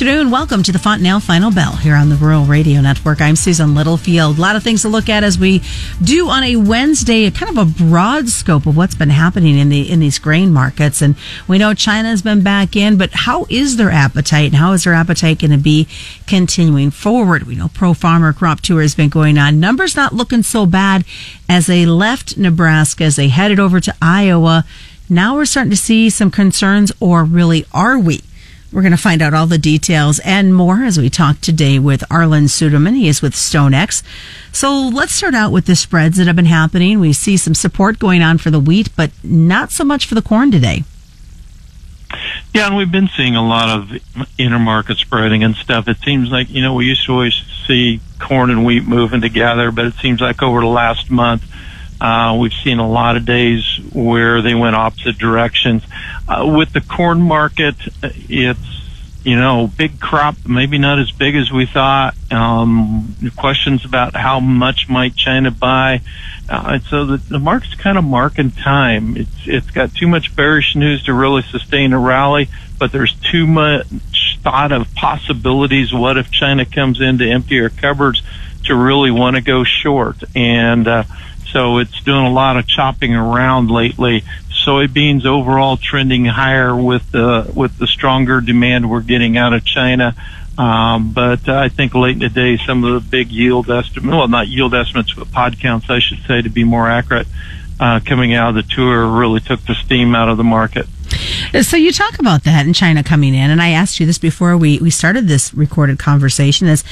afternoon. Welcome to the Fontanelle Final Bell here on the Rural Radio Network. I'm Susan Littlefield. A lot of things to look at as we do on a Wednesday, a kind of a broad scope of what's been happening in the in these grain markets. And we know China's been back in, but how is their appetite and how is their appetite going to be continuing forward? We know Pro Farmer Crop Tour has been going on. Numbers not looking so bad as they left Nebraska, as they headed over to Iowa. Now we're starting to see some concerns, or really are we? We're going to find out all the details and more as we talk today with Arlan Suderman. He is with StoneX. So let's start out with the spreads that have been happening. We see some support going on for the wheat, but not so much for the corn today. Yeah, and we've been seeing a lot of intermarket spreading and stuff. It seems like, you know, we used to always see corn and wheat moving together, but it seems like over the last month, uh, we've seen a lot of days where they went opposite directions. Uh, with the corn market, it's you know big crop, maybe not as big as we thought. Um, questions about how much might China buy, uh, and so the, the market's kind of marking time. It's it's got too much bearish news to really sustain a rally, but there's too much thought of possibilities. What if China comes in to empty our cupboards to really want to go short and uh, so it's doing a lot of chopping around lately. Soybeans overall trending higher with the with the stronger demand we're getting out of China. Um, but uh, I think late in the day, some of the big yield estimates, well, not yield estimates, but pod counts, I should say, to be more accurate, uh, coming out of the tour really took the steam out of the market. So you talk about that in China coming in, and I asked you this before we, we started this recorded conversation is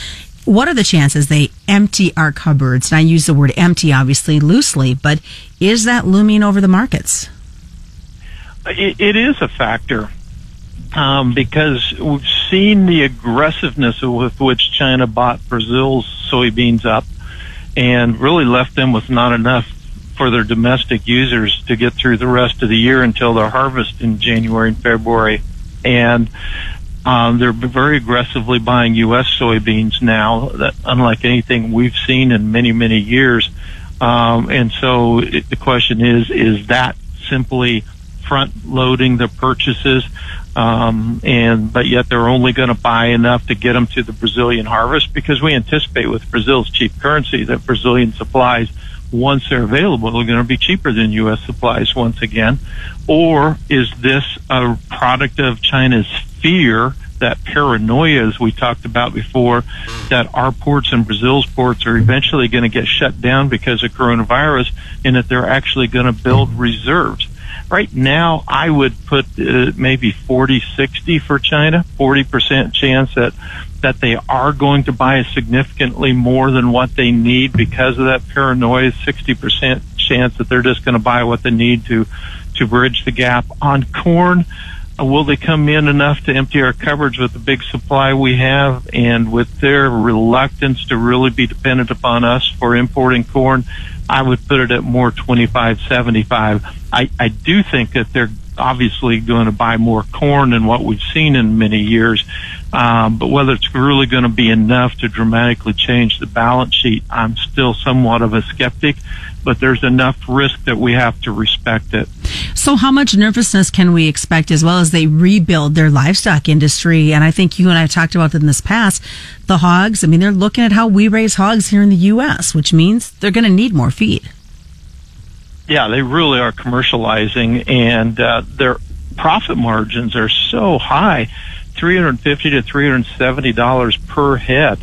what are the chances they empty our cupboards? And I use the word empty obviously loosely, but is that looming over the markets? it, it is a factor. Um, because we've seen the aggressiveness with which China bought Brazil's soybeans up and really left them with not enough for their domestic users to get through the rest of the year until their harvest in January and February. And um, they're very aggressively buying U.S. soybeans now, that, unlike anything we've seen in many, many years. Um, and so it, the question is, is that simply front loading the purchases? Um, and but yet they're only going to buy enough to get them to the Brazilian harvest because we anticipate with Brazil's cheap currency that Brazilian supplies once they're available are going to be cheaper than U.S. supplies once again? Or is this a product of China's fear, that paranoia, as we talked about before, that our ports and Brazil's ports are eventually going to get shut down because of coronavirus, and that they're actually going to build reserves. Right now, I would put uh, maybe 40, 60 for China, 40% chance that that they are going to buy significantly more than what they need because of that paranoia, 60% chance that they're just going to buy what they need to to bridge the gap on corn will they come in enough to empty our cupboards with the big supply we have and with their reluctance to really be dependent upon us for importing corn? I would put it at more 25, 75. I, I do think that they're obviously going to buy more corn than what we've seen in many years. Um, but whether it's really going to be enough to dramatically change the balance sheet, I'm still somewhat of a skeptic but there's enough risk that we have to respect it. So, how much nervousness can we expect as well as they rebuild their livestock industry? And I think you and I talked about in this past. The hogs, I mean, they're looking at how we raise hogs here in the U.S., which means they're going to need more feed. Yeah, they really are commercializing, and uh, their profit margins are so high 350 to $370 per head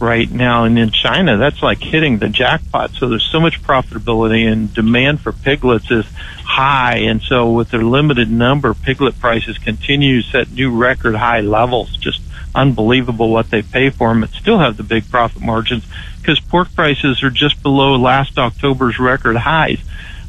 right now. And in China, that's like hitting the jackpot. So there's so much profitability and demand for piglets is high. And so with their limited number, piglet prices continue to set new record high levels. Just unbelievable what they pay for them. But still have the big profit margins because pork prices are just below last October's record highs.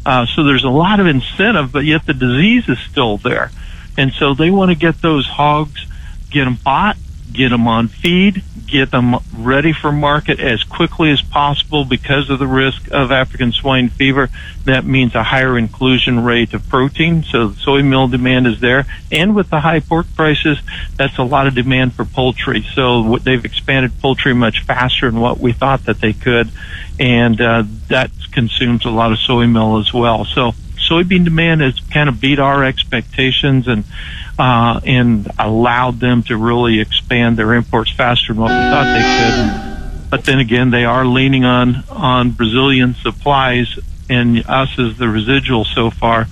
Uh, so there's a lot of incentive, but yet the disease is still there. And so they want to get those hogs, get them bought, get them on feed, get them ready for market as quickly as possible because of the risk of African swine fever. That means a higher inclusion rate of protein, so soy meal demand is there. And with the high pork prices, that's a lot of demand for poultry. So they've expanded poultry much faster than what we thought that they could, and uh, that consumes a lot of soy meal as well. So soybean demand has kind of beat our expectations and uh, and allowed them to really expand their imports faster than what we thought they could. But then again, they are leaning on on Brazilian supplies and us as the residual so far.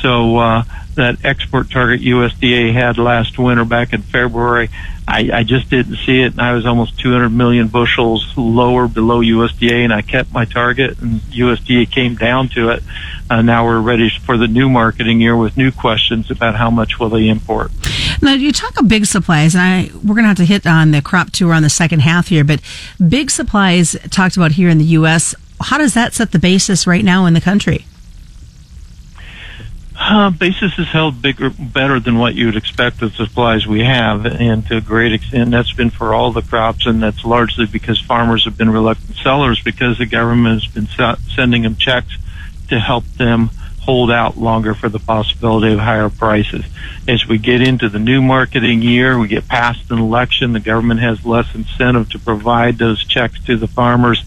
So uh, that export target USDA had last winter back in February, I, I just didn't see it, and I was almost 200 million bushels lower below USDA, and I kept my target, and USDA came down to it. Uh, now we're ready for the new marketing year with new questions about how much will they import. Now you talk of big supplies, and I we're going to have to hit on the crop tour on the second half here, but big supplies talked about here in the U.S. How does that set the basis right now in the country? Uh, basis is held bigger, better than what you would expect with the supplies we have, and to a great extent, that's been for all the crops, and that's largely because farmers have been reluctant sellers because the government has been sending them checks to help them hold out longer for the possibility of higher prices. As we get into the new marketing year, we get past an election, the government has less incentive to provide those checks to the farmers.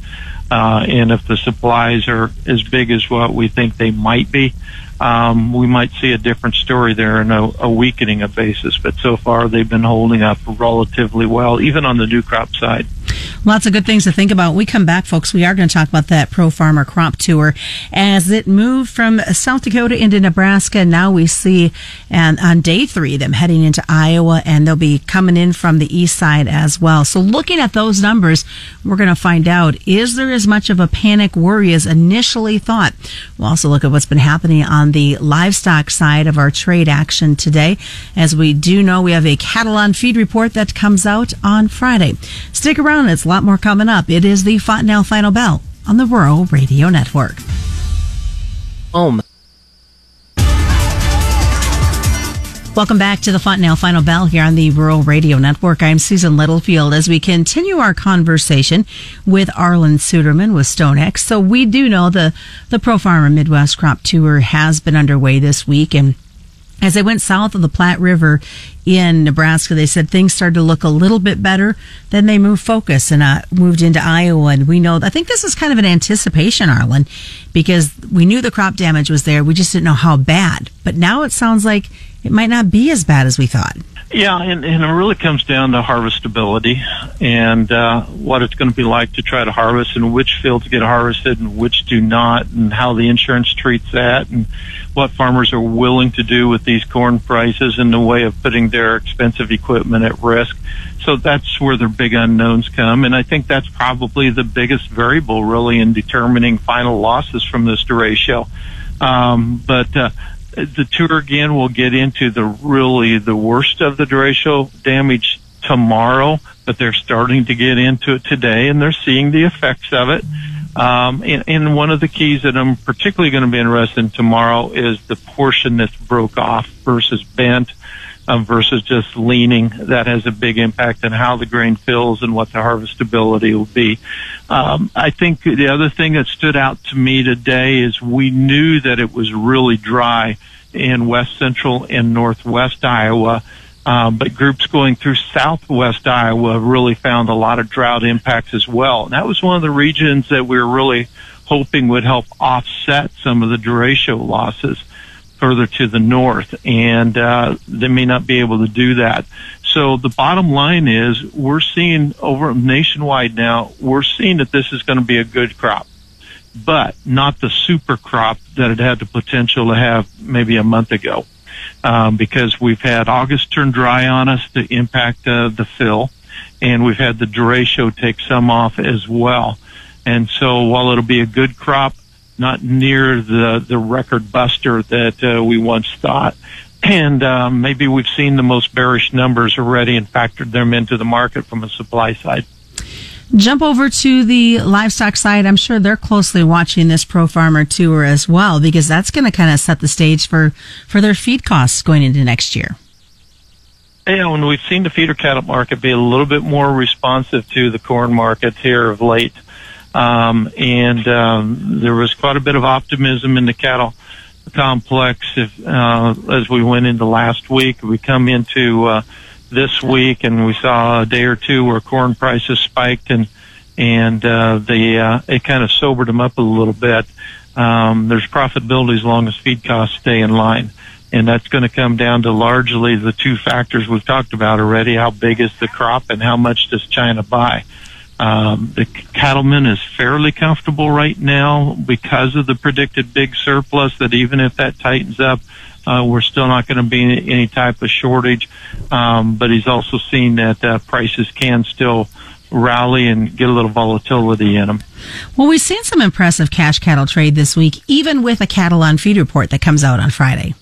Uh, and if the supplies are as big as what we think they might be, um, we might see a different story there and a, a weakening of basis. But so far, they've been holding up relatively well, even on the new crop side. Lots of good things to think about. We come back, folks. We are going to talk about that Pro Farmer Crop Tour as it moved from South Dakota into Nebraska. Now we see, and on day three, them heading into Iowa, and they'll be coming in from the east side as well. So, looking at those numbers, we're going to find out is there as much of a panic worry as initially thought? We'll also look at what's been happening on the livestock side of our trade action today. As we do know, we have a cattle on feed report that comes out on Friday. Stick around. It's lot more coming up. It is the Fontanelle Final Bell on the Rural Radio Network. Home. Welcome back to the Fontanelle Final Bell here on the Rural Radio Network. I'm Susan Littlefield as we continue our conversation with Arlan Suderman with StoneX. So we do know the, the Pro Farmer Midwest Crop Tour has been underway this week and as they went south of the Platte River in Nebraska, they said things started to look a little bit better. Then they moved focus and uh, moved into Iowa. And we know, I think this is kind of an anticipation, Arlan, because we knew the crop damage was there. We just didn't know how bad. But now it sounds like it might not be as bad as we thought. Yeah, and, and it really comes down to harvestability and uh, what it's going to be like to try to harvest and which fields get harvested and which do not and how the insurance treats that and what farmers are willing to do with these corn prices in the way of putting their expensive equipment at risk. So that's where the big unknowns come. And I think that's probably the biggest variable really in determining final losses from this derecho. Um, but, uh, the tour again will get into the really the worst of the derecho damage tomorrow, but they're starting to get into it today and they're seeing the effects of it. Um, and, and, one of the keys that I'm particularly going to be interested in tomorrow is the portion that's broke off versus bent um, versus just leaning. That has a big impact on how the grain fills and what the harvestability will be. Um, I think the other thing that stood out to me today is we knew that it was really dry in west central and northwest Iowa. Um, but groups going through southwest Iowa really found a lot of drought impacts as well. And that was one of the regions that we were really hoping would help offset some of the derecho losses further to the north, and uh, they may not be able to do that. So the bottom line is we're seeing over nationwide now, we're seeing that this is going to be a good crop, but not the super crop that it had the potential to have maybe a month ago. Um, because we've had August turn dry on us to impact uh, the fill, and we've had the derecho take some off as well. And so while it'll be a good crop, not near the the record buster that uh, we once thought. And um, maybe we've seen the most bearish numbers already and factored them into the market from a supply side. Jump over to the livestock side. I'm sure they're closely watching this Pro Farmer tour as well because that's going to kind of set the stage for for their feed costs going into next year. Yeah, and we've seen the feeder cattle market be a little bit more responsive to the corn market here of late. Um, and um, there was quite a bit of optimism in the cattle complex if, uh, as we went into last week. We come into uh, this week and we saw a day or two where corn prices spiked and and uh, they uh, it kind of sobered them up a little bit. um, there's profitability as long as feed costs stay in line. And that's going to come down to largely the two factors we've talked about already. How big is the crop and how much does China buy? Um, the cattleman is fairly comfortable right now because of the predicted big surplus that even if that tightens up, uh, we're still not going to be in any type of shortage. Um, but he's also seen that uh, prices can still rally and get a little volatility in them. Well, we've seen some impressive cash cattle trade this week, even with a cattle on feed report that comes out on Friday.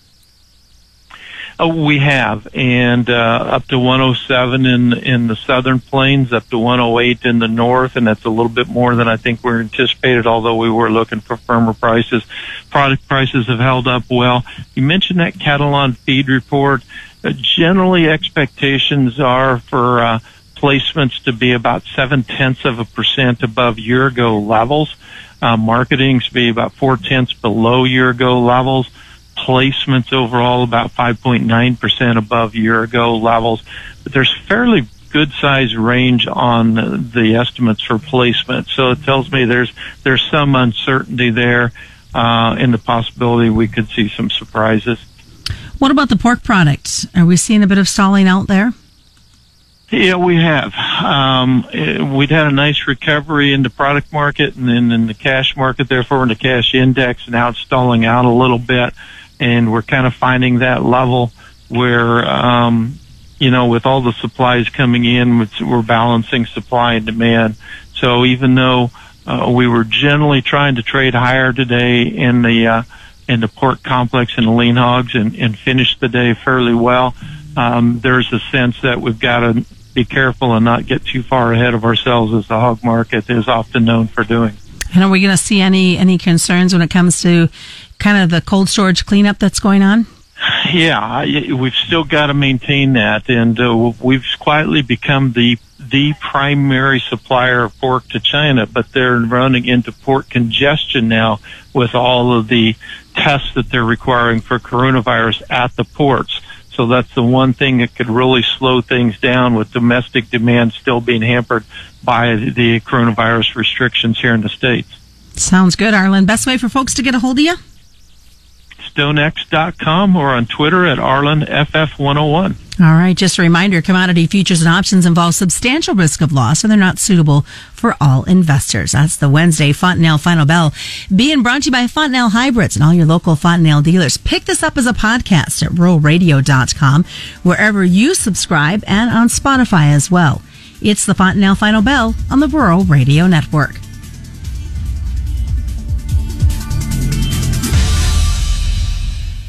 Uh, we have, and uh, up to 107 in in the southern plains, up to 108 in the north, and that's a little bit more than I think we're anticipated. Although we were looking for firmer prices, product prices have held up well. You mentioned that cattle on feed report. Uh, generally, expectations are for uh, placements to be about seven tenths of a percent above year ago levels. Uh, marketing to be about four tenths below year ago levels placements overall about 5.9% above year ago levels. But there's fairly good size range on the estimates for placement. So it tells me there's there's some uncertainty there uh, in the possibility we could see some surprises. What about the pork products? Are we seeing a bit of stalling out there? Yeah, we have. Um, we'd had a nice recovery in the product market and then in the cash market, therefore in the cash index, and now it's stalling out a little bit and we're kind of finding that level where um, you know with all the supplies coming in, we're balancing supply and demand. So even though uh, we were generally trying to trade higher today in the uh, in the pork complex and the lean hogs and, and finish the day fairly well, um, there's a sense that we've got to be careful and not get too far ahead of ourselves as the hog market is often known for doing. And are we going to see any any concerns when it comes to kind of the cold storage cleanup that's going on? Yeah, we've still got to maintain that, and uh, we've quietly become the the primary supplier of pork to China, but they're running into port congestion now with all of the tests that they're requiring for coronavirus at the ports. So that's the one thing that could really slow things down with domestic demand still being hampered by the coronavirus restrictions here in the States. Sounds good, Arlan. Best way for folks to get a hold of you? StoneX.com or on Twitter at ArlanFF101. All right. Just a reminder commodity futures and options involve substantial risk of loss and they're not suitable for all investors. That's the Wednesday Fontanelle Final Bell being brought to you by Fontanelle Hybrids and all your local Fontanelle dealers. Pick this up as a podcast at ruralradio.com, wherever you subscribe, and on Spotify as well. It's the Fontanelle Final Bell on the Rural Radio Network.